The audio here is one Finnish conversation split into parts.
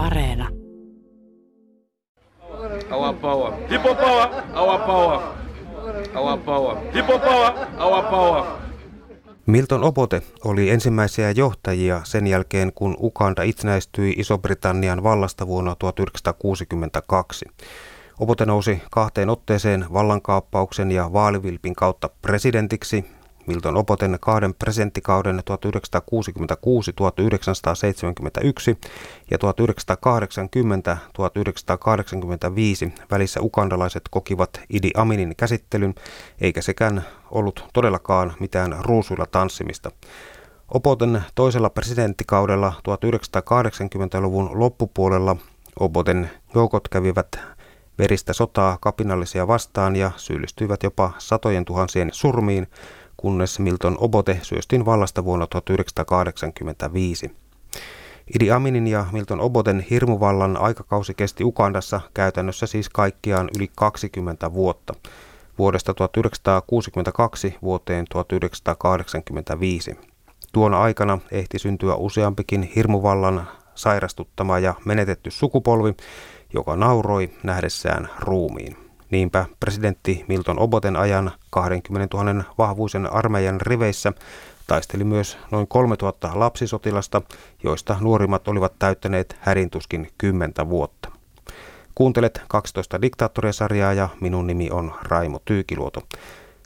Areena. Our power. Power. Our power. Our power. Power. Our power. Milton Obote oli ensimmäisiä johtajia sen jälkeen, kun Uganda itsenäistyi Iso-Britannian vallasta vuonna 1962. Obote nousi kahteen otteeseen vallankaappauksen ja vaalivilpin kautta presidentiksi Milton Oboten kahden presidenttikauden 1966-1971 ja 1980-1985 välissä ukandalaiset kokivat Idi Aminin käsittelyn, eikä sekään ollut todellakaan mitään ruusuilla tanssimista. Oboten toisella presidenttikaudella 1980-luvun loppupuolella Oboten joukot kävivät veristä sotaa kapinallisia vastaan ja syyllistyivät jopa satojen tuhansien surmiin, kunnes Milton Obote syöstiin vallasta vuonna 1985. Idi Aminin ja Milton Oboten hirmuvallan aikakausi kesti Ukandassa käytännössä siis kaikkiaan yli 20 vuotta, vuodesta 1962 vuoteen 1985. Tuona aikana ehti syntyä useampikin hirmuvallan sairastuttama ja menetetty sukupolvi, joka nauroi nähdessään ruumiin. Niinpä presidentti Milton Oboten ajan 20 000 vahvuisen armeijan riveissä taisteli myös noin 3000 lapsisotilasta, joista nuorimmat olivat täyttäneet hädintuskin 10 vuotta. Kuuntelet 12 diktaattoria-sarjaa ja minun nimi on Raimo Tyykiluoto.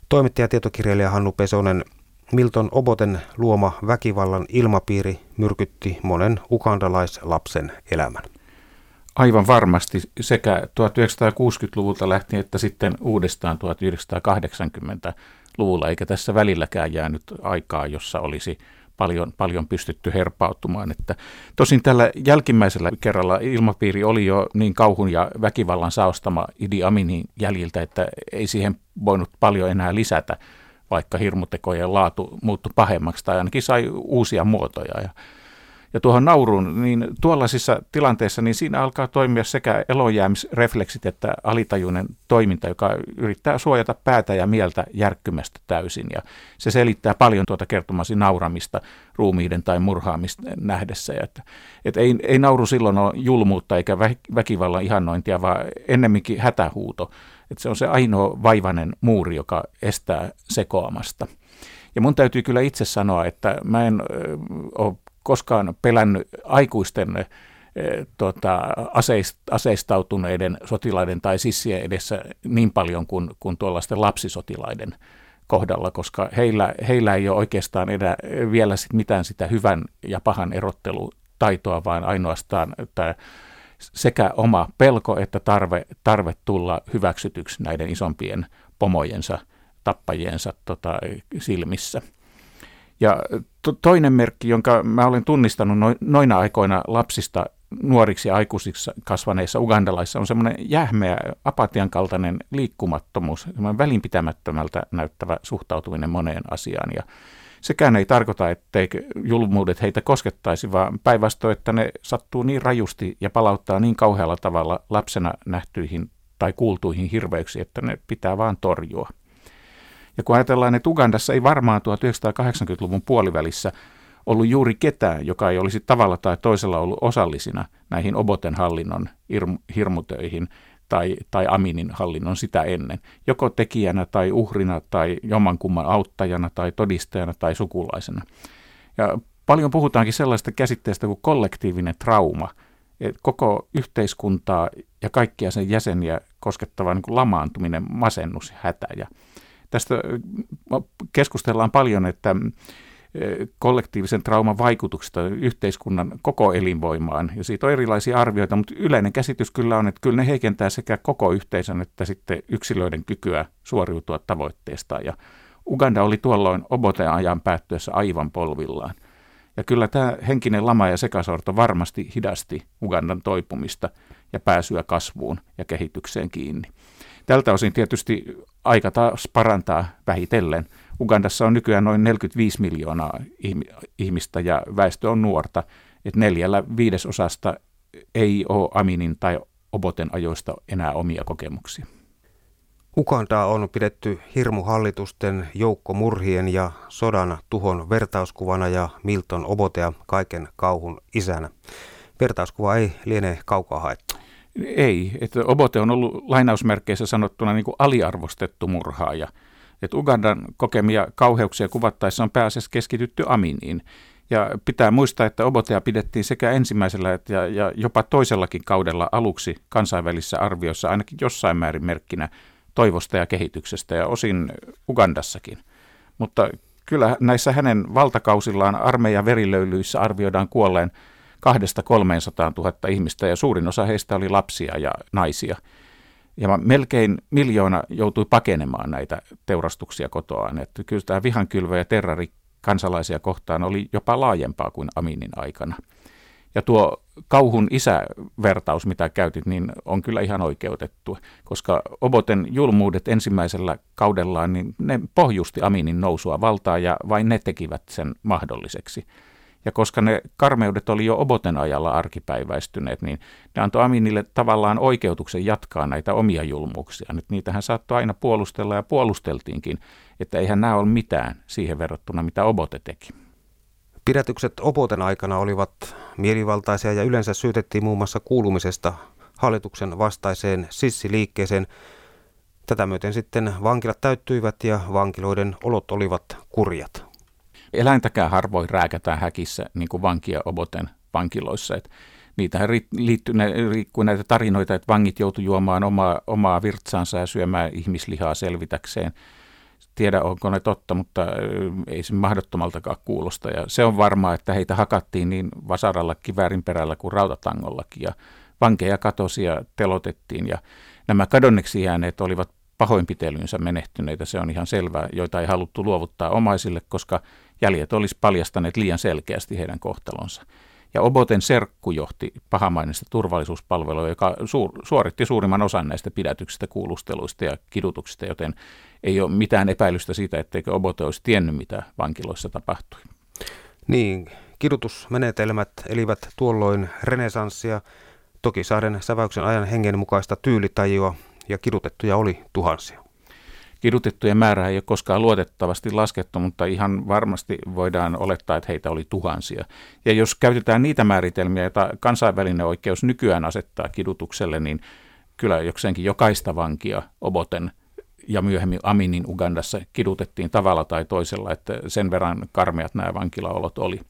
Toimittaja tietokirjailija Hannu Pesonen Milton Oboten luoma väkivallan ilmapiiri myrkytti monen ukandalaislapsen elämän. Aivan varmasti sekä 1960-luvulta lähtien että sitten uudestaan 1980-luvulla, eikä tässä välilläkään jäänyt aikaa, jossa olisi paljon, paljon pystytty herpautumaan. Että tosin tällä jälkimmäisellä kerralla ilmapiiri oli jo niin kauhun ja väkivallan saostama Idi Aminin jäljiltä, että ei siihen voinut paljon enää lisätä, vaikka hirmutekojen laatu muuttui pahemmaksi tai ainakin sai uusia muotoja. Ja ja tuohon nauruun, niin tuollaisissa tilanteissa niin siinä alkaa toimia sekä elojäämisrefleksit että alitajuinen toiminta, joka yrittää suojata päätä ja mieltä järkkymästä täysin. Ja se selittää paljon tuota kertomasi nauramista ruumiiden tai murhaamista nähdessä. Että, että ei, ei nauru silloin ole julmuutta eikä väkivallan ihannointia, vaan ennemminkin hätähuuto. Että se on se ainoa vaivainen muuri, joka estää sekoamasta. Ja mun täytyy kyllä itse sanoa, että mä en ole koskaan pelännyt aikuisten eh, tota, aseist, aseistautuneiden sotilaiden tai sissien edessä niin paljon kuin, kuin tuollaisten lapsisotilaiden kohdalla, koska heillä, heillä ei ole oikeastaan enää vielä sit mitään sitä hyvän ja pahan erottelutaitoa, vaan ainoastaan että sekä oma pelko että tarve, tarve tulla hyväksytyksi näiden isompien pomojensa, tappajiensa tota, silmissä. Ja to, toinen merkki, jonka mä olen tunnistanut no, noina aikoina lapsista nuoriksi ja aikuisiksi kasvaneissa ugandalaissa on semmoinen jähmeä, apatian kaltainen liikkumattomuus, semmoinen välinpitämättömältä näyttävä suhtautuminen moneen asiaan. Ja sekään ei tarkoita, ettei julmuudet heitä koskettaisi, vaan päinvastoin, että ne sattuu niin rajusti ja palauttaa niin kauhealla tavalla lapsena nähtyihin tai kuultuihin hirveyksiin, että ne pitää vaan torjua. Ja kun ajatellaan, että Ugandassa ei varmaan 1980-luvun puolivälissä ollut juuri ketään, joka ei olisi tavalla tai toisella ollut osallisina näihin Oboten hallinnon hirmutöihin tai, tai Aminin hallinnon sitä ennen. Joko tekijänä tai uhrina tai jommankumman auttajana tai todistajana tai sukulaisena. Ja paljon puhutaankin sellaista käsitteestä kuin kollektiivinen trauma, että koko yhteiskuntaa ja kaikkia sen jäseniä koskettava niin kuin lamaantuminen, masennus ja hätä. Tästä keskustellaan paljon, että kollektiivisen trauman vaikutuksesta yhteiskunnan koko elinvoimaan. Ja siitä on erilaisia arvioita, mutta yleinen käsitys kyllä on, että kyllä ne heikentää sekä koko yhteisön että sitten yksilöiden kykyä suoriutua tavoitteesta. Ja Uganda oli tuolloin oboteen ajan päättyessä aivan polvillaan. Ja kyllä tämä henkinen lama ja sekasorto varmasti hidasti Ugandan toipumista ja pääsyä kasvuun ja kehitykseen kiinni. Tältä osin tietysti aika taas parantaa vähitellen. Ugandassa on nykyään noin 45 miljoonaa ihmistä ja väestö on nuorta, että neljällä viidesosasta ei ole Aminin tai Oboten ajoista enää omia kokemuksia. Ugandaa on pidetty hirmuhallitusten joukkomurhien ja sodan tuhon vertauskuvana ja Milton Obotea kaiken kauhun isänä. Vertauskuva ei liene kaukaa haettu. Ei, että Obote on ollut lainausmerkeissä sanottuna niin kuin aliarvostettu murhaaja. Että Ugandan kokemia kauheuksia kuvattaessa on pääasiassa keskitytty Aminiin. Ja pitää muistaa, että Obotea pidettiin sekä ensimmäisellä että ja, ja jopa toisellakin kaudella aluksi kansainvälisissä arvioissa ainakin jossain määrin merkkinä toivosta ja kehityksestä ja osin Ugandassakin. Mutta kyllä näissä hänen valtakausillaan armeijan verilöylyissä arvioidaan kuolleen kahdesta 300 000 ihmistä ja suurin osa heistä oli lapsia ja naisia. Ja melkein miljoona joutui pakenemaan näitä teurastuksia kotoaan. Että kyllä tämä vihankylvö ja terrori kansalaisia kohtaan oli jopa laajempaa kuin Aminin aikana. Ja tuo kauhun isävertaus, mitä käytit, niin on kyllä ihan oikeutettu, koska Oboten julmuudet ensimmäisellä kaudellaan, niin ne pohjusti Aminin nousua valtaa ja vain ne tekivät sen mahdolliseksi. Ja koska ne karmeudet oli jo Oboten ajalla arkipäiväistyneet, niin ne antoi Aminille tavallaan oikeutuksen jatkaa näitä omia julmuuksia. Nyt niitähän saattoi aina puolustella ja puolusteltiinkin, että eihän nämä ole mitään siihen verrattuna, mitä Obote teki. Pidätykset Oboten aikana olivat mielivaltaisia ja yleensä syytettiin muun muassa kuulumisesta hallituksen vastaiseen sissiliikkeeseen. Tätä myöten sitten vankilat täyttyivät ja vankiloiden olot olivat kurjat. Eläintäkään harvoin rääkätään häkissä niin kuin vankia Oboten vankiloissa. Et niitähän liittyy näitä tarinoita, että vangit joutuivat juomaan omaa, omaa virtsaansa ja syömään ihmislihaa selvitäkseen tiedä, onko ne totta, mutta ei se mahdottomaltakaan kuulosta. Ja se on varmaa, että heitä hakattiin niin vasaralla, kiväärin perällä kuin rautatangollakin. Ja vankeja katosi ja telotettiin. Ja nämä kadonneksi jääneet olivat pahoinpitelynsä menehtyneitä, se on ihan selvää, joita ei haluttu luovuttaa omaisille, koska jäljet olisi paljastaneet liian selkeästi heidän kohtalonsa. Ja Oboten serkku johti pahamainista turvallisuuspalvelua, joka suur, suoritti suurimman osan näistä pidätyksistä, kuulusteluista ja kidutuksista, joten ei ole mitään epäilystä siitä, etteikö Obote olisi tiennyt, mitä vankiloissa tapahtui. Niin, kidutusmenetelmät elivät tuolloin renesanssia, toki saaden säväyksen ajan hengen mukaista tyylitajua, ja kidutettuja oli tuhansia. Kidutettujen määrää ei ole koskaan luotettavasti laskettu, mutta ihan varmasti voidaan olettaa, että heitä oli tuhansia. Ja jos käytetään niitä määritelmiä, joita kansainvälinen oikeus nykyään asettaa kidutukselle, niin kyllä jokseenkin jokaista vankia Oboten ja myöhemmin Aminin Ugandassa kidutettiin tavalla tai toisella, että sen verran karmeat nämä vankilaolot oli.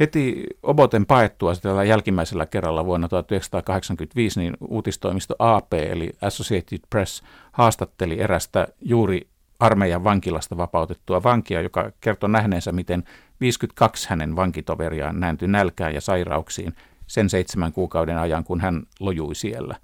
Heti Oboten paettua tällä jälkimmäisellä kerralla vuonna 1985, niin uutistoimisto AP eli Associated Press haastatteli erästä juuri armeijan vankilasta vapautettua vankia, joka kertoi nähneensä, miten 52 hänen vankitoveriaan nääntyi nälkään ja sairauksiin sen seitsemän kuukauden ajan, kun hän lojui siellä.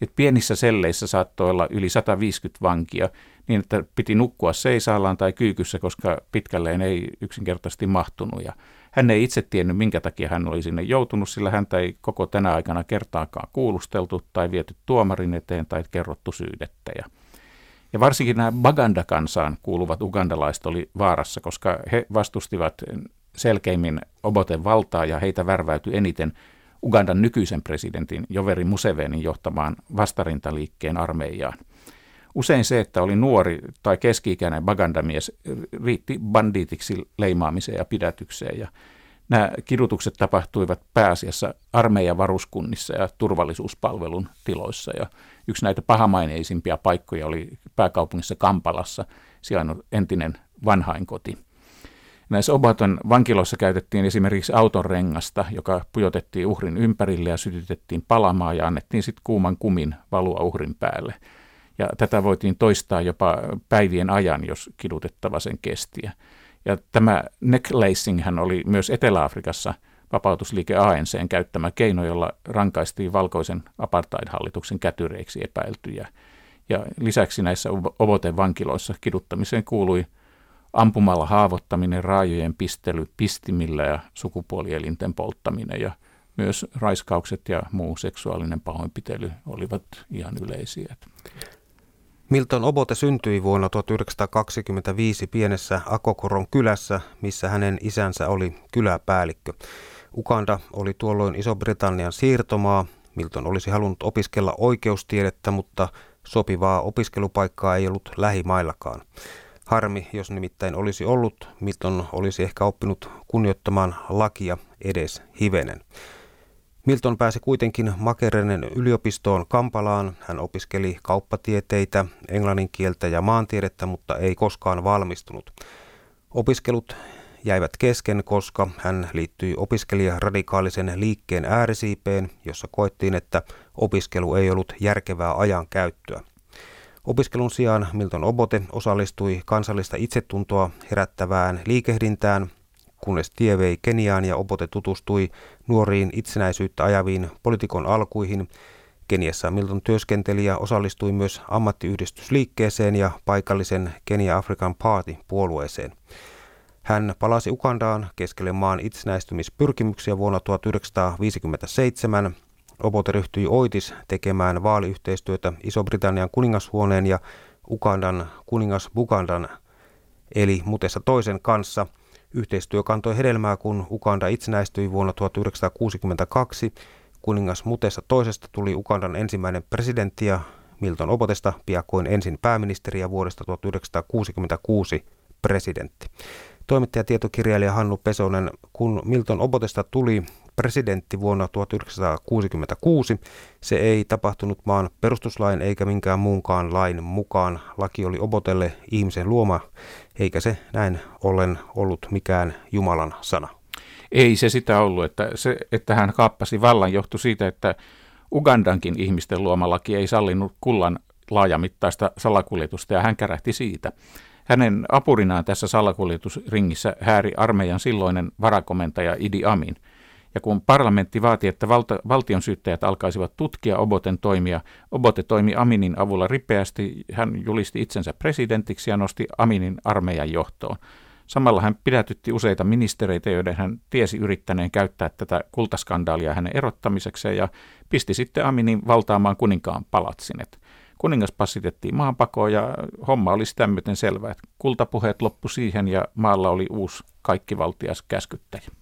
Et pienissä selleissä saattoi olla yli 150 vankia, niin että piti nukkua seisaallaan tai kyykyssä, koska pitkälleen ei yksinkertaisesti mahtunut. Ja hän ei itse tiennyt, minkä takia hän oli sinne joutunut, sillä häntä ei koko tänä aikana kertaakaan kuulusteltu tai viety tuomarin eteen tai kerrottu syydettä. Ja, ja varsinkin nämä Baganda-kansaan kuuluvat ugandalaiset oli vaarassa, koska he vastustivat selkeimmin Oboten valtaa ja heitä värväytyi eniten Ugandan nykyisen presidentin Joveri Musevenin johtamaan vastarintaliikkeen armeijaan. Usein se, että oli nuori tai keski-ikäinen bagandamies, riitti bandiitiksi leimaamiseen ja pidätykseen. Ja nämä kidutukset tapahtuivat pääasiassa armeijan varuskunnissa ja turvallisuuspalvelun tiloissa. Ja yksi näitä pahamaineisimpia paikkoja oli pääkaupungissa Kampalassa, sijainnut entinen vanhainkoti. Näissä Obaton vankiloissa käytettiin esimerkiksi auton rengasta, joka pujotettiin uhrin ympärille ja sytytettiin palamaan ja annettiin sitten kuuman kumin valua uhrin päälle – ja tätä voitiin toistaa jopa päivien ajan, jos kidutettava sen kestiä. Ja tämä necklacing hän oli myös Etelä-Afrikassa vapautusliike ANCn käyttämä keino, jolla rankaistiin valkoisen apartheid-hallituksen kätyreiksi epäiltyjä. Ja lisäksi näissä Ovoten vankiloissa kiduttamiseen kuului ampumalla haavoittaminen, raajojen pistely pistimillä ja sukupuolielinten polttaminen ja myös raiskaukset ja muu seksuaalinen pahoinpitely olivat ihan yleisiä. Milton Obote syntyi vuonna 1925 pienessä Akokoron kylässä, missä hänen isänsä oli kyläpäällikkö. Ukanda oli tuolloin Iso-Britannian siirtomaa. Milton olisi halunnut opiskella oikeustiedettä, mutta sopivaa opiskelupaikkaa ei ollut lähimaillakaan. Harmi, jos nimittäin olisi ollut, Milton olisi ehkä oppinut kunnioittamaan lakia edes hivenen. Milton pääsi kuitenkin Makerenen yliopistoon Kampalaan. Hän opiskeli kauppatieteitä, englannin kieltä ja maantiedettä, mutta ei koskaan valmistunut. Opiskelut jäivät kesken, koska hän liittyi opiskelijaradikaalisen liikkeen äärisiipeen, jossa koettiin, että opiskelu ei ollut järkevää ajan käyttöä. Opiskelun sijaan Milton Obote osallistui kansallista itsetuntoa herättävään liikehdintään, kunnes tie vei Keniaan ja Obote tutustui nuoriin itsenäisyyttä ajaviin poliitikon alkuihin. Keniassa Milton työskenteli ja osallistui myös ammattiyhdistysliikkeeseen ja paikallisen Kenia African Party puolueeseen. Hän palasi Ukandaan keskelle maan itsenäistymispyrkimyksiä vuonna 1957. Obote ryhtyi Oitis tekemään vaaliyhteistyötä Iso-Britannian kuningashuoneen ja Ukandan kuningas Bukandan eli Mutessa toisen kanssa. Yhteistyö kantoi hedelmää, kun Ukanda itsenäistyi vuonna 1962. Kuningas Mutessa toisesta tuli Ukandan ensimmäinen presidentti ja Milton Obotesta piakoin ensin pääministeri ja vuodesta 1966 presidentti. Toimittaja tietokirjailija Hannu Pesonen, kun Milton Obotesta tuli presidentti vuonna 1966, se ei tapahtunut maan perustuslain eikä minkään muunkaan lain mukaan. Laki oli Obotelle ihmisen luoma, eikä se näin ollen ollut mikään Jumalan sana. Ei se sitä ollut, että, se, että hän kaappasi vallan johtui siitä, että Ugandankin ihmisten luoma laki ei sallinut kullan laajamittaista salakuljetusta ja hän kärähti siitä. Hänen apurinaan tässä salakuljetusringissä hääri armeijan silloinen varakomentaja Idi Amin. Ja kun parlamentti vaati, että valta, valtion syyttäjät alkaisivat tutkia Oboten toimia, Obote toimi Aminin avulla ripeästi. Hän julisti itsensä presidentiksi ja nosti Aminin armeijan johtoon. Samalla hän pidätytti useita ministereitä, joiden hän tiesi yrittäneen käyttää tätä kultaskandaalia hänen erottamisekseen ja pisti sitten Aminin valtaamaan kuninkaan palatsin. Kuningas passitettiin maanpakoon ja homma oli sitä myöten selvä, että kultapuheet loppu siihen ja maalla oli uusi kaikkivaltias käskyttäjä.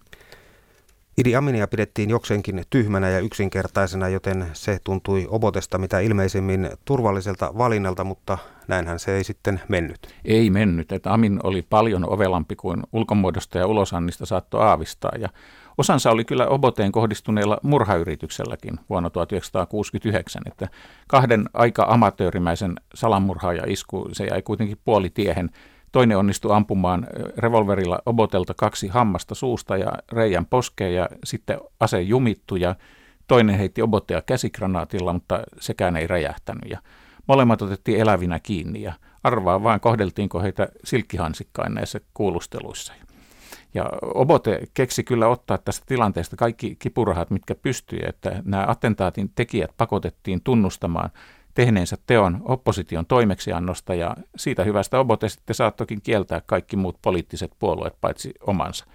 Idi Aminia pidettiin jokseenkin tyhmänä ja yksinkertaisena, joten se tuntui Obotesta mitä ilmeisemmin turvalliselta valinnalta, mutta näinhän se ei sitten mennyt. Ei mennyt, että Amin oli paljon ovelampi kuin ulkomuodosta ja ulosannista saattoi aavistaa ja Osansa oli kyllä Oboteen kohdistuneella murhayritykselläkin vuonna 1969, että kahden aika amatöörimäisen salamurhaaja isku se jäi kuitenkin puolitiehen. Toinen onnistui ampumaan revolverilla Obotelta kaksi hammasta suusta ja reijän poskeen ja sitten ase jumittu ja toinen heitti Obotea käsikranaatilla, mutta sekään ei räjähtänyt ja molemmat otettiin elävinä kiinni ja arvaa vain kohdeltiinko heitä silkkihansikkain näissä kuulusteluissa. Ja Obote keksi kyllä ottaa tästä tilanteesta kaikki kipurahat, mitkä pystyi, että nämä attentaatin tekijät pakotettiin tunnustamaan tehneensä teon opposition toimeksiannosta ja siitä hyvästä Obote sitten saattokin kieltää kaikki muut poliittiset puolueet paitsi omansa.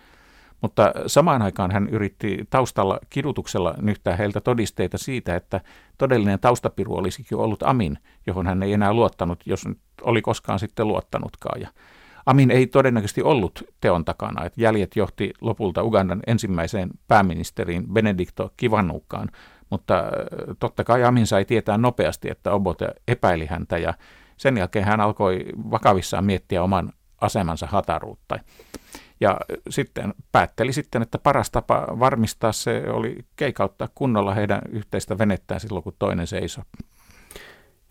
Mutta samaan aikaan hän yritti taustalla kidutuksella nyhtää heiltä todisteita siitä, että todellinen taustapiru olisikin ollut Amin, johon hän ei enää luottanut, jos nyt oli koskaan sitten luottanutkaan. Ja Amin ei todennäköisesti ollut teon takana. Että jäljet johti lopulta Ugandan ensimmäiseen pääministeriin Benedikto Kivanukkaan, mutta äh, totta kai Amin sai tietää nopeasti, että Obote epäili häntä ja sen jälkeen hän alkoi vakavissaan miettiä oman asemansa hataruutta. Ja sitten päätteli sitten, että paras tapa varmistaa se oli keikauttaa kunnolla heidän yhteistä venettään silloin, kun toinen seisoi.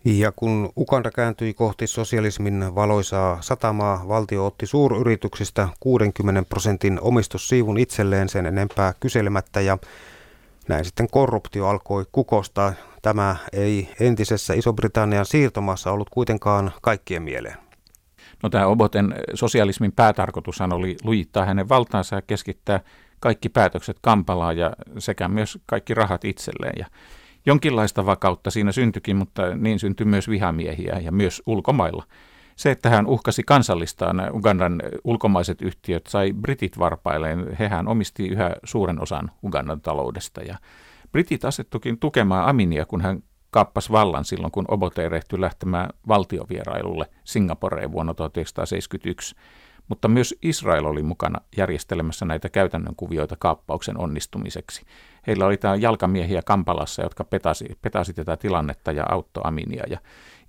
Ja kun Ukanda kääntyi kohti sosialismin valoisaa satamaa, valtio otti suuryrityksistä 60 prosentin omistussiivun itselleen sen enempää kyselemättä ja näin sitten korruptio alkoi kukostaa. Tämä ei entisessä Iso-Britannian siirtomassa ollut kuitenkaan kaikkien mieleen. No tämä Oboten sosialismin päätarkoitushan oli lujittaa hänen valtaansa ja keskittää kaikki päätökset Kampalaan ja sekä myös kaikki rahat itselleen. Ja Jonkinlaista vakautta siinä syntyikin, mutta niin syntyi myös vihamiehiä ja myös ulkomailla. Se, että hän uhkasi kansallistaan Ugandan ulkomaiset yhtiöt, sai britit varpailleen. Hehän omisti yhä suuren osan Ugandan taloudesta. Ja britit asettukin tukemaan Aminia, kun hän kaappasi vallan silloin, kun Obote rehtyi lähtemään valtiovierailulle Singaporeen vuonna 1971. Mutta myös Israel oli mukana järjestelemässä näitä käytännön kuvioita kaappauksen onnistumiseksi. Heillä oli tämä jalkamiehiä Kampalassa, jotka petasi, petasi tätä tilannetta ja auttoi Aminia. Ja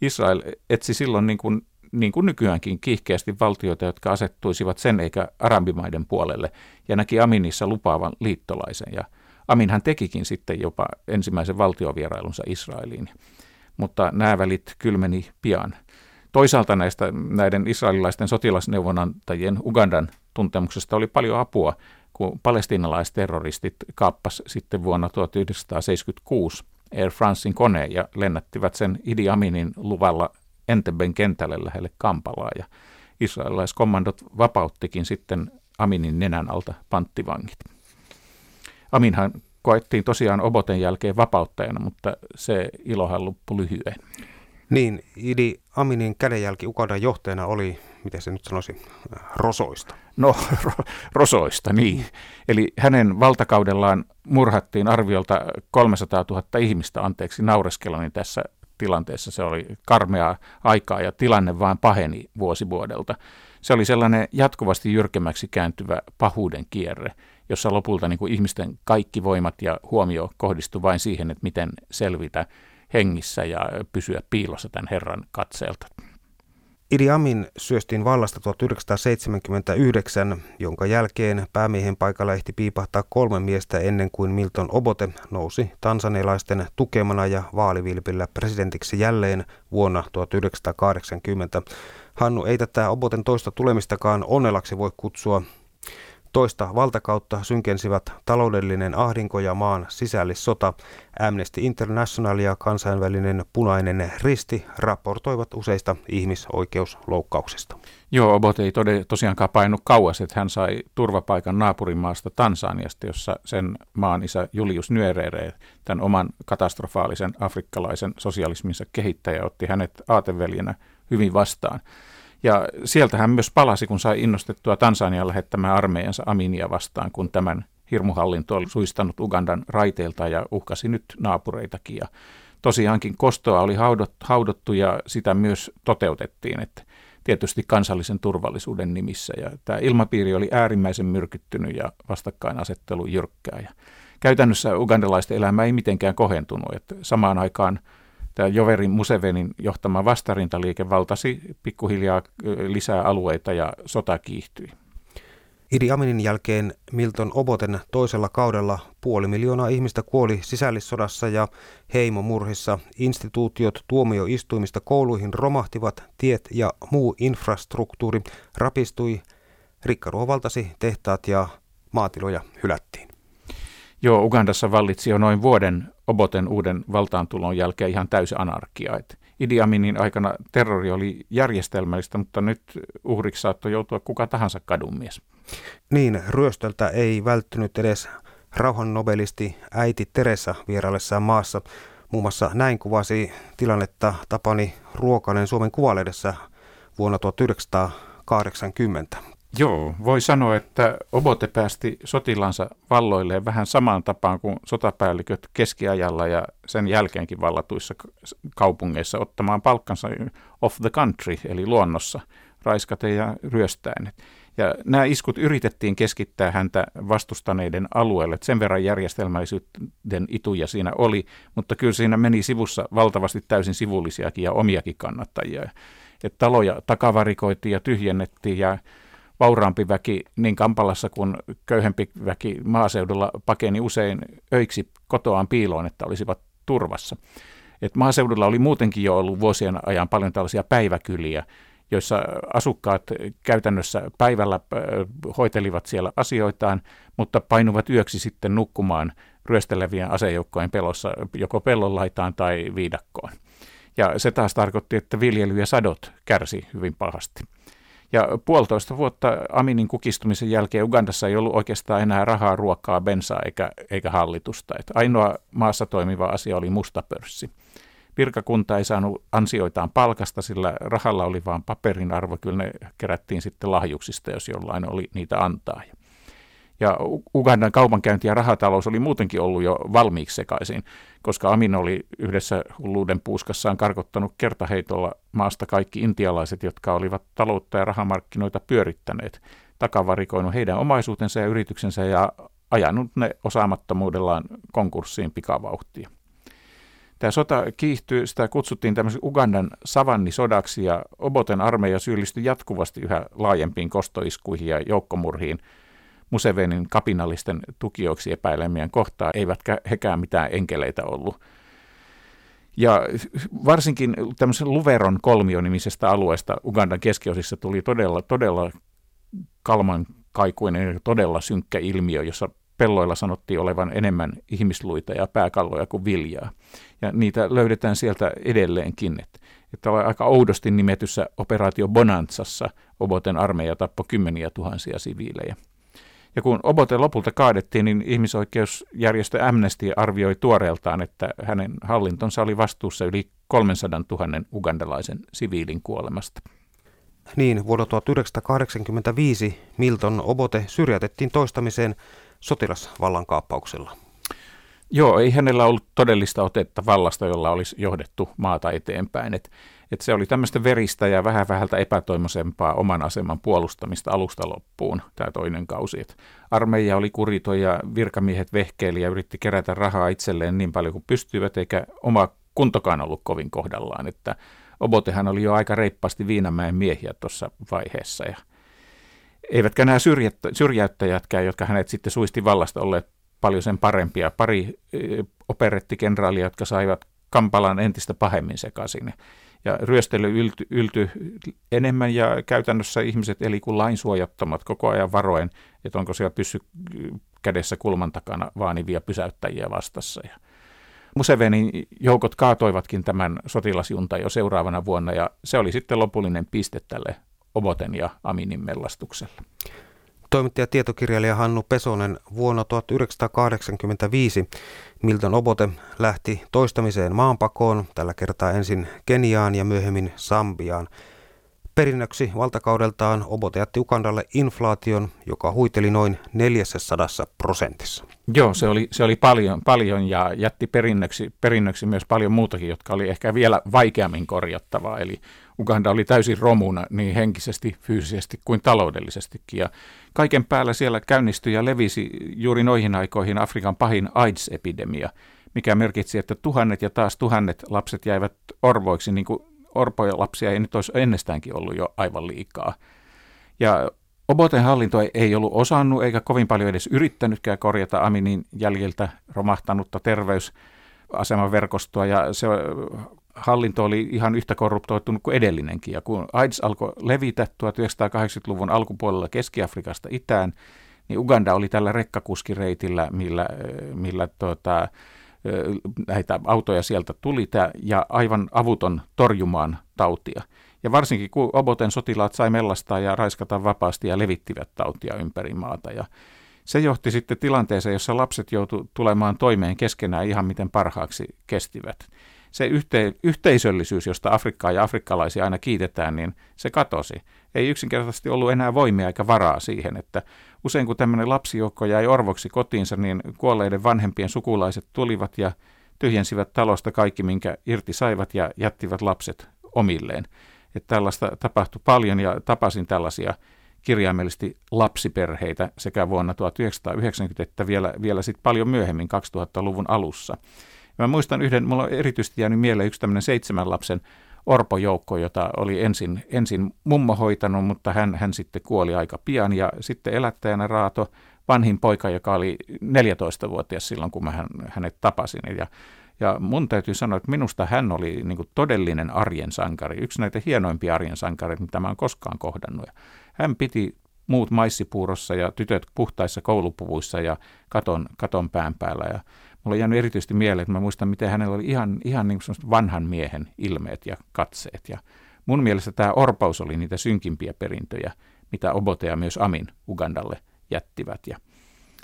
Israel etsi silloin niin kuin, niin kuin nykyäänkin kiihkeästi valtioita, jotka asettuisivat sen eikä arabimaiden puolelle ja näki Aminissa lupaavan liittolaisen. Ja Aminhan tekikin sitten jopa ensimmäisen valtiovierailunsa Israeliin, mutta nämä välit kylmeni pian. Toisaalta näistä näiden israelilaisten sotilasneuvonantajien Ugandan tuntemuksesta oli paljon apua, kun palestiinalaisterroristit kaappas sitten vuonna 1976 Air Francein koneen ja lennättivät sen Idi Aminin luvalla Entebben kentälle lähelle Kampalaa ja israelilaiskommandot vapauttikin sitten Aminin nenän alta panttivangit. Aminhan koettiin tosiaan Oboten jälkeen vapauttajana, mutta se ilohan loppui lyhyen. Niin, Idi Aminin kädenjälki Ugandan johtajana oli, miten se nyt sanoisi, rosoista. No, rosoista, niin. Eli hänen valtakaudellaan murhattiin arviolta 300 000 ihmistä, anteeksi naureskeloni tässä tilanteessa. Se oli karmea aikaa ja tilanne vain paheni vuosivuodelta. Se oli sellainen jatkuvasti jyrkemmäksi kääntyvä pahuuden kierre, jossa lopulta niin kuin ihmisten kaikki voimat ja huomio kohdistui vain siihen, että miten selvitä hengissä ja pysyä piilossa tämän Herran katseelta. Idi Amin syöstiin vallasta 1979, jonka jälkeen päämiehen paikalla ehti piipahtaa kolme miestä ennen kuin Milton Obote nousi tansanilaisten tukemana ja vaalivilpillä presidentiksi jälleen vuonna 1980. Hannu ei tätä Oboten toista tulemistakaan onnelaksi voi kutsua. Toista valtakautta synkensivät taloudellinen ahdinko ja maan sisällissota. Amnesty International ja kansainvälinen punainen risti raportoivat useista ihmisoikeusloukkauksista. Joo, Obot ei tode, tosiaankaan painut kauas, että hän sai turvapaikan naapurimaasta Tansaniasta, jossa sen maan isä Julius Nyerere, tämän oman katastrofaalisen afrikkalaisen sosialisminsa kehittäjä, otti hänet aateveljenä hyvin vastaan. Ja sieltä hän myös palasi, kun sai innostettua Tansanian lähettämään armeijansa Aminia vastaan, kun tämän hirmuhallinto oli suistanut Ugandan raiteilta ja uhkasi nyt naapureitakin. Ja tosiaankin kostoa oli haudottu ja sitä myös toteutettiin, että tietysti kansallisen turvallisuuden nimissä. Ja tämä ilmapiiri oli äärimmäisen myrkyttynyt ja vastakkainasettelu jyrkkää. Ja käytännössä ugandalaisten elämä ei mitenkään kohentunut. Että samaan aikaan tämä Joverin Musevenin johtama vastarintaliike valtasi pikkuhiljaa lisää alueita ja sota kiihtyi. Idi Aminin jälkeen Milton Oboten toisella kaudella puoli miljoonaa ihmistä kuoli sisällissodassa ja heimomurhissa. Instituutiot tuomioistuimista kouluihin romahtivat, tiet ja muu infrastruktuuri rapistui, rikkaruo valtasi tehtaat ja maatiloja hylättiin. Joo, Ugandassa vallitsi jo noin vuoden Oboten uuden valtaantulon jälkeen ihan täysi anarkia. Et Idi Aminin aikana terrori oli järjestelmällistä, mutta nyt uhriksi saattoi joutua kuka tahansa kadunmies. Niin, ryöstöltä ei välttynyt edes rauhannobelisti äiti Teresa vieraillessaan maassa. Muun muassa näin kuvasi tilannetta Tapani Ruokanen Suomen Kuvalehdessä vuonna 1980. Joo, voi sanoa, että Obote päästi sotilansa valloilleen vähän samaan tapaan kuin sotapäälliköt keskiajalla ja sen jälkeenkin vallatuissa kaupungeissa ottamaan palkkansa off the country, eli luonnossa, raiskaten ja ryöstäen. Ja nämä iskut yritettiin keskittää häntä vastustaneiden alueelle. Sen verran järjestelmällisyyden ituja siinä oli, mutta kyllä siinä meni sivussa valtavasti täysin sivullisiakin ja omiakin kannattajia. Et taloja takavarikoitiin ja tyhjennettiin ja vauraampi väki niin Kampalassa kuin köyhempi väki maaseudulla pakeni usein öiksi kotoaan piiloon, että olisivat turvassa. Et maaseudulla oli muutenkin jo ollut vuosien ajan paljon tällaisia päiväkyliä, joissa asukkaat käytännössä päivällä hoitelivat siellä asioitaan, mutta painuvat yöksi sitten nukkumaan ryöstelevien asejoukkojen pelossa joko pellon laitaan tai viidakkoon. Ja se taas tarkoitti, että viljely ja sadot kärsi hyvin pahasti. Ja puolitoista vuotta Aminin kukistumisen jälkeen Ugandassa ei ollut oikeastaan enää rahaa, ruokaa, bensaa eikä, eikä hallitusta. Et ainoa maassa toimiva asia oli mustapörssi. Virkakunta ei saanut ansioitaan palkasta, sillä rahalla oli vain paperin arvo. Kyllä ne kerättiin sitten lahjuksista, jos jollain oli niitä antaa. Ugandan kaupankäynti ja rahatalous oli muutenkin ollut jo valmiiksi sekaisin, koska Amin oli yhdessä hulluuden puuskassaan karkottanut kertaheitolla maasta kaikki intialaiset, jotka olivat taloutta ja rahamarkkinoita pyörittäneet, takavarikoinut heidän omaisuutensa ja yrityksensä ja ajanut ne osaamattomuudellaan konkurssiin pikavauhtia. Tämä sota kiihtyi, sitä kutsuttiin tämmöisen Ugandan savannisodaksi ja Oboten armeija syyllistyi jatkuvasti yhä laajempiin kostoiskuihin ja joukkomurhiin – Musevenin kapinallisten tukijoiksi epäilemien kohtaa, eivätkä hekään mitään enkeleitä ollut. Ja varsinkin tämmöisen Luveron kolmionimisestä alueesta Ugandan keskiosissa tuli todella, todella kalman kaikuinen ja todella synkkä ilmiö, jossa pelloilla sanottiin olevan enemmän ihmisluita ja pääkalloja kuin viljaa. Ja niitä löydetään sieltä edelleenkin. Että aika oudosti nimetyssä operaatio Bonanzassa Oboten armeija tappoi kymmeniä tuhansia siviilejä. Ja kun Obote lopulta kaadettiin, niin ihmisoikeusjärjestö Amnesty arvioi tuoreeltaan, että hänen hallintonsa oli vastuussa yli 300 000 ugandalaisen siviilin kuolemasta. Niin, vuonna 1985 Milton Obote syrjäytettiin toistamiseen sotilasvallankaappauksella. Joo, ei hänellä ollut todellista otetta vallasta, jolla olisi johdettu maata eteenpäin. Et, et se oli tämmöistä veristä ja vähän vähältä epätoimoisempaa oman aseman puolustamista alusta loppuun, tämä toinen kausi. Et armeija oli kurito ja virkamiehet vehkeili ja yritti kerätä rahaa itselleen niin paljon kuin pystyivät, eikä oma kuntokaan ollut kovin kohdallaan. Että Obotehan oli jo aika reippaasti Viinamäen miehiä tuossa vaiheessa ja eivätkä nämä syrjäyttäjätkään, jotka hänet sitten suisti vallasta, olleet paljon sen parempia. Pari operettikenraalia, jotka saivat Kampalan entistä pahemmin sekaisin. Ja ryöstely ylty, ylty enemmän ja käytännössä ihmiset eli kuin lainsuojattomat koko ajan varoen, että onko siellä pysy kädessä kulman takana vaanivia pysäyttäjiä vastassa. Ja Musevenin joukot kaatoivatkin tämän sotilasjunta jo seuraavana vuonna ja se oli sitten lopullinen piste tälle Oboten ja Aminin mellastukselle. Toimittaja tietokirjailija Hannu Pesonen vuonna 1985 Milton Obote lähti toistamiseen maanpakoon, tällä kertaa ensin Keniaan ja myöhemmin Sambiaan. Perinnöksi valtakaudeltaan Obote jätti Ugandalle inflaation, joka huiteli noin 400 prosentissa. Joo, se oli, se oli paljon, paljon ja jätti perinnöksi, perinnöksi myös paljon muutakin, jotka oli ehkä vielä vaikeammin korjattavaa. Eli Uganda oli täysin romuna niin henkisesti, fyysisesti kuin taloudellisestikin. Ja kaiken päällä siellä käynnistyi ja levisi juuri noihin aikoihin Afrikan pahin AIDS-epidemia, mikä merkitsi, että tuhannet ja taas tuhannet lapset jäivät orvoiksi, niin kuin orpoja lapsia ei nyt olisi ennestäänkin ollut jo aivan liikaa. Ja Oboten hallinto ei ollut osannut eikä kovin paljon edes yrittänytkään korjata Aminin jäljiltä romahtanutta terveysasemaverkostoa ja se hallinto oli ihan yhtä korruptoitunut kuin edellinenkin. Ja kun AIDS alkoi levitä 1980-luvun alkupuolella Keski-Afrikasta itään, niin Uganda oli tällä rekkakuskireitillä, millä, millä tuota, näitä autoja sieltä tuli ja aivan avuton torjumaan tautia. Ja varsinkin kun Oboten sotilaat sai mellastaa ja raiskata vapaasti ja levittivät tautia ympäri maata. Ja se johti sitten tilanteeseen, jossa lapset joutuivat tulemaan toimeen keskenään ihan miten parhaaksi kestivät se yhte, yhteisöllisyys, josta Afrikkaa ja afrikkalaisia aina kiitetään, niin se katosi. Ei yksinkertaisesti ollut enää voimia eikä varaa siihen, että usein kun tämmöinen lapsijoukko jäi orvoksi kotiinsa, niin kuolleiden vanhempien sukulaiset tulivat ja tyhjensivät talosta kaikki, minkä irti saivat ja jättivät lapset omilleen. Että tällaista tapahtui paljon ja tapasin tällaisia kirjaimellisesti lapsiperheitä sekä vuonna 1990 että vielä, vielä sit paljon myöhemmin 2000-luvun alussa. Mä muistan yhden, mulla on erityisesti jäänyt mieleen yksi tämmöinen seitsemän lapsen orpojoukko, jota oli ensin, ensin mummo hoitanut, mutta hän, hän sitten kuoli aika pian ja sitten elättäjänä raato vanhin poika, joka oli 14-vuotias silloin, kun mä hän, hänet tapasin. Ja, ja mun täytyy sanoa, että minusta hän oli niin kuin todellinen arjen sankari, yksi näitä hienoimpia arjen sankareita, mitä mä oon koskaan kohdannut. Ja hän piti muut maissipuurossa ja tytöt puhtaissa koulupuvuissa ja katon, katon pään päällä. Ja Mulla on jäänyt erityisesti mieleen, että mä muistan, miten hänellä oli ihan, ihan niin vanhan miehen ilmeet ja katseet. Ja mun mielestä tämä orpaus oli niitä synkimpiä perintöjä, mitä Obote ja myös Amin Ugandalle jättivät. Ja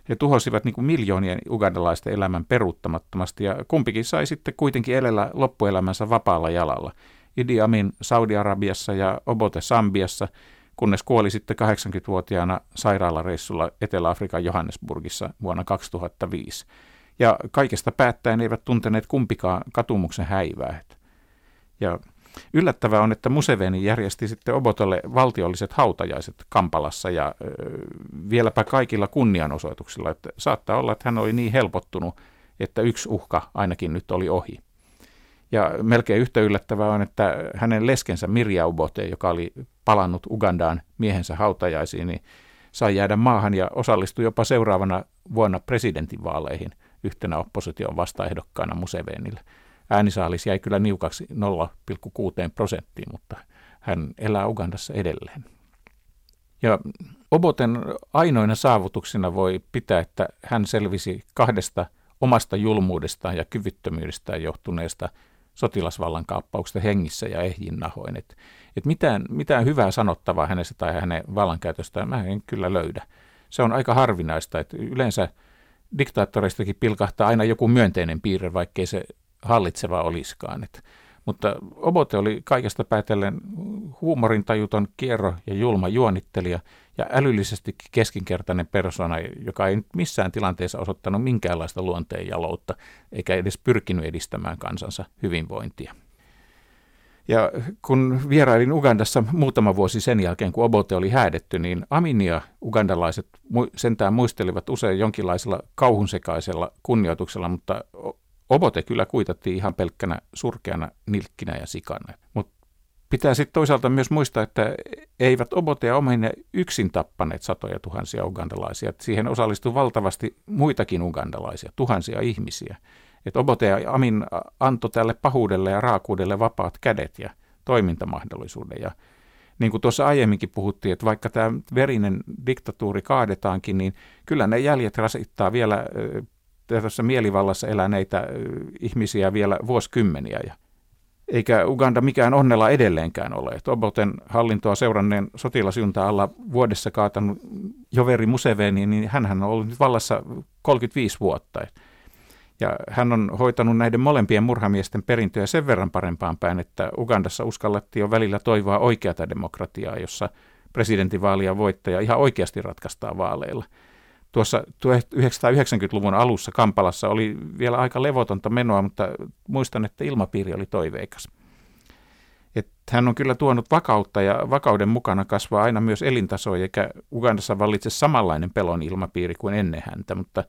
he tuhosivat niin kuin miljoonien ugandalaisten elämän peruuttamattomasti ja kumpikin sai sitten kuitenkin elellä loppuelämänsä vapaalla jalalla. Idi Amin Saudi-Arabiassa ja Obote Sambiassa, kunnes kuoli sitten 80-vuotiaana sairaalareissulla Etelä-Afrikan Johannesburgissa vuonna 2005 ja kaikesta päättäen eivät tunteneet kumpikaan katumuksen häivää. Ja yllättävää on, että Museveni järjesti sitten Obotolle valtiolliset hautajaiset Kampalassa ja vieläpä kaikilla kunnianosoituksilla. Että saattaa olla, että hän oli niin helpottunut, että yksi uhka ainakin nyt oli ohi. Ja melkein yhtä yllättävää on, että hänen leskensä Mirja Obote, joka oli palannut Ugandaan miehensä hautajaisiin, niin sai jäädä maahan ja osallistui jopa seuraavana vuonna presidentinvaaleihin yhtenä opposition vastaehdokkaana Musevenille. Äänisaalis jäi kyllä niukaksi 0,6 prosenttiin, mutta hän elää Ugandassa edelleen. Ja Oboten ainoina saavutuksina voi pitää, että hän selvisi kahdesta omasta julmuudestaan ja kyvyttömyydestään johtuneesta sotilasvallan kaappauksesta hengissä ja ehjin nahoin. Et, et mitään, mitään hyvää sanottavaa hänestä tai hänen vallankäytöstään mä en kyllä löydä. Se on aika harvinaista, että yleensä diktaattoreistakin pilkahtaa aina joku myönteinen piirre, vaikkei se hallitseva olisikaan. Et, mutta Obote oli kaikesta päätellen huumorintajuton kierro ja julma juonittelija ja älyllisesti keskinkertainen persona, joka ei missään tilanteessa osoittanut minkäänlaista luonteen jaloutta eikä edes pyrkinyt edistämään kansansa hyvinvointia. Ja kun vierailin Ugandassa muutama vuosi sen jälkeen, kun Obote oli häädetty, niin Aminia ugandalaiset sentään muistelivat usein jonkinlaisella kauhunsekaisella kunnioituksella, mutta Obote kyllä kuitattiin ihan pelkkänä surkeana nilkkinä ja sikana. Mutta pitää sitten toisaalta myös muistaa, että eivät Obote ja Omine yksin tappaneet satoja tuhansia ugandalaisia. Siihen osallistui valtavasti muitakin ugandalaisia, tuhansia ihmisiä. Et Obote ja Amin antoi tälle pahuudelle ja raakuudelle vapaat kädet ja toimintamahdollisuuden. Ja niin kuin tuossa aiemminkin puhuttiin, että vaikka tämä verinen diktatuuri kaadetaankin, niin kyllä ne jäljet rasittaa vielä tässä mielivallassa eläneitä ihmisiä vielä vuosikymmeniä. Ja eikä Uganda mikään onnella edelleenkään ole. Oboten hallintoa seuranneen sotilasjunta alla vuodessa kaatanut Joveri Museveni, niin hän on ollut nyt vallassa 35 vuotta. Ja hän on hoitanut näiden molempien murhamiesten perintöjä sen verran parempaan päin, että Ugandassa uskallettiin jo välillä toivoa oikeata demokratiaa, jossa presidentinvaalia voittaja ihan oikeasti ratkaistaan vaaleilla – tuossa 1990-luvun alussa Kampalassa oli vielä aika levotonta menoa, mutta muistan, että ilmapiiri oli toiveikas. Et hän on kyllä tuonut vakautta ja vakauden mukana kasvaa aina myös elintaso, eikä Ugandassa vallitse samanlainen pelon ilmapiiri kuin ennen häntä, mutta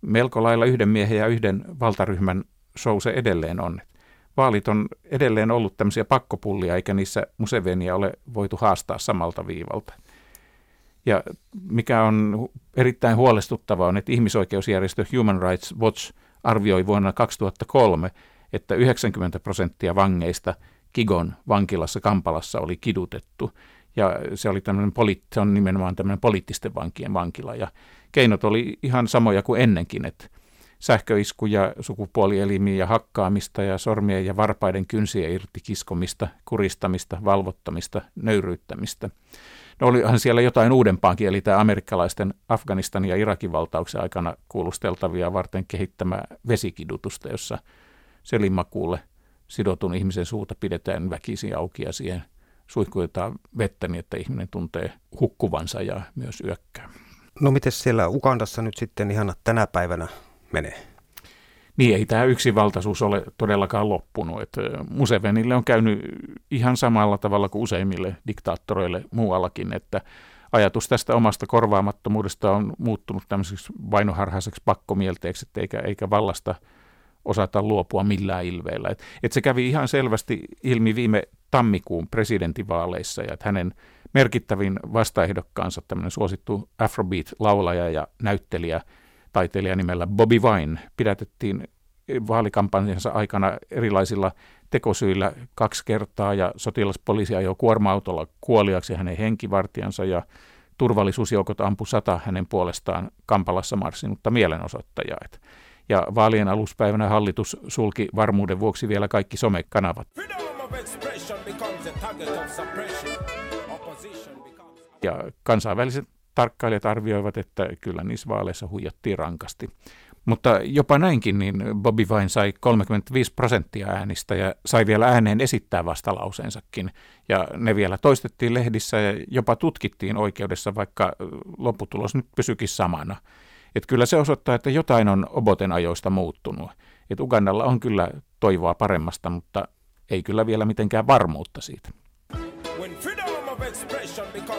melko lailla yhden miehen ja yhden valtaryhmän show se edelleen on. Vaalit on edelleen ollut tämmöisiä pakkopullia, eikä niissä Musevenia ole voitu haastaa samalta viivalta. Ja mikä on erittäin huolestuttavaa on, että ihmisoikeusjärjestö Human Rights Watch arvioi vuonna 2003, että 90 prosenttia vangeista Kigon vankilassa Kampalassa oli kidutettu. Ja se, oli poli- se on nimenomaan tämmöinen poliittisten vankien vankila. Ja keinot oli ihan samoja kuin ennenkin, että sähköiskuja, sukupuolielimiä hakkaamista ja sormien ja varpaiden kynsiä irti kiskomista, kuristamista, valvottamista, nöyryyttämistä. No olihan siellä jotain uudempaakin, eli tämä amerikkalaisten Afganistanin ja Irakin valtauksen aikana kuulusteltavia varten kehittämä vesikidutusta, jossa selimmakuulle sidotun ihmisen suuta pidetään väkisin auki ja siihen suihkutetaan vettä niin, että ihminen tuntee hukkuvansa ja myös yökkää. No miten siellä Ukandassa nyt sitten ihan tänä päivänä menee? Niin ei tämä yksivaltaisuus ole todellakaan loppunut. Et Musevenille on käynyt ihan samalla tavalla kuin useimmille diktaattoreille muuallakin, että ajatus tästä omasta korvaamattomuudesta on muuttunut tämmöiseksi vainoharhaiseksi pakkomielteeksi, eikä, eikä vallasta osata luopua millään ilveellä. Et, et se kävi ihan selvästi ilmi viime tammikuun presidentinvaaleissa, ja että hänen merkittävin vastaehdokkaansa, tämmöinen suosittu Afrobeat-laulaja ja näyttelijä, taiteilija nimellä Bobby Wine pidätettiin vaalikampanjansa aikana erilaisilla tekosyillä kaksi kertaa ja sotilaspoliisi ajoi kuorma-autolla kuoliaksi hänen henkivartijansa ja turvallisuusjoukot ampu sata hänen puolestaan Kampalassa marssinutta mielenosoittajaa. Ja vaalien aluspäivänä hallitus sulki varmuuden vuoksi vielä kaikki somekanavat. Ja kansainväliset tarkkailijat arvioivat, että kyllä niissä vaaleissa huijattiin rankasti. Mutta jopa näinkin, niin Bobby Vine sai 35 prosenttia äänistä ja sai vielä ääneen esittää vastalauseensakin. Ja ne vielä toistettiin lehdissä ja jopa tutkittiin oikeudessa, vaikka lopputulos nyt pysyikin samana. Et kyllä se osoittaa, että jotain on Oboten ajoista muuttunut. Et Ugandalla on kyllä toivoa paremmasta, mutta ei kyllä vielä mitenkään varmuutta siitä. When freedom of expression becomes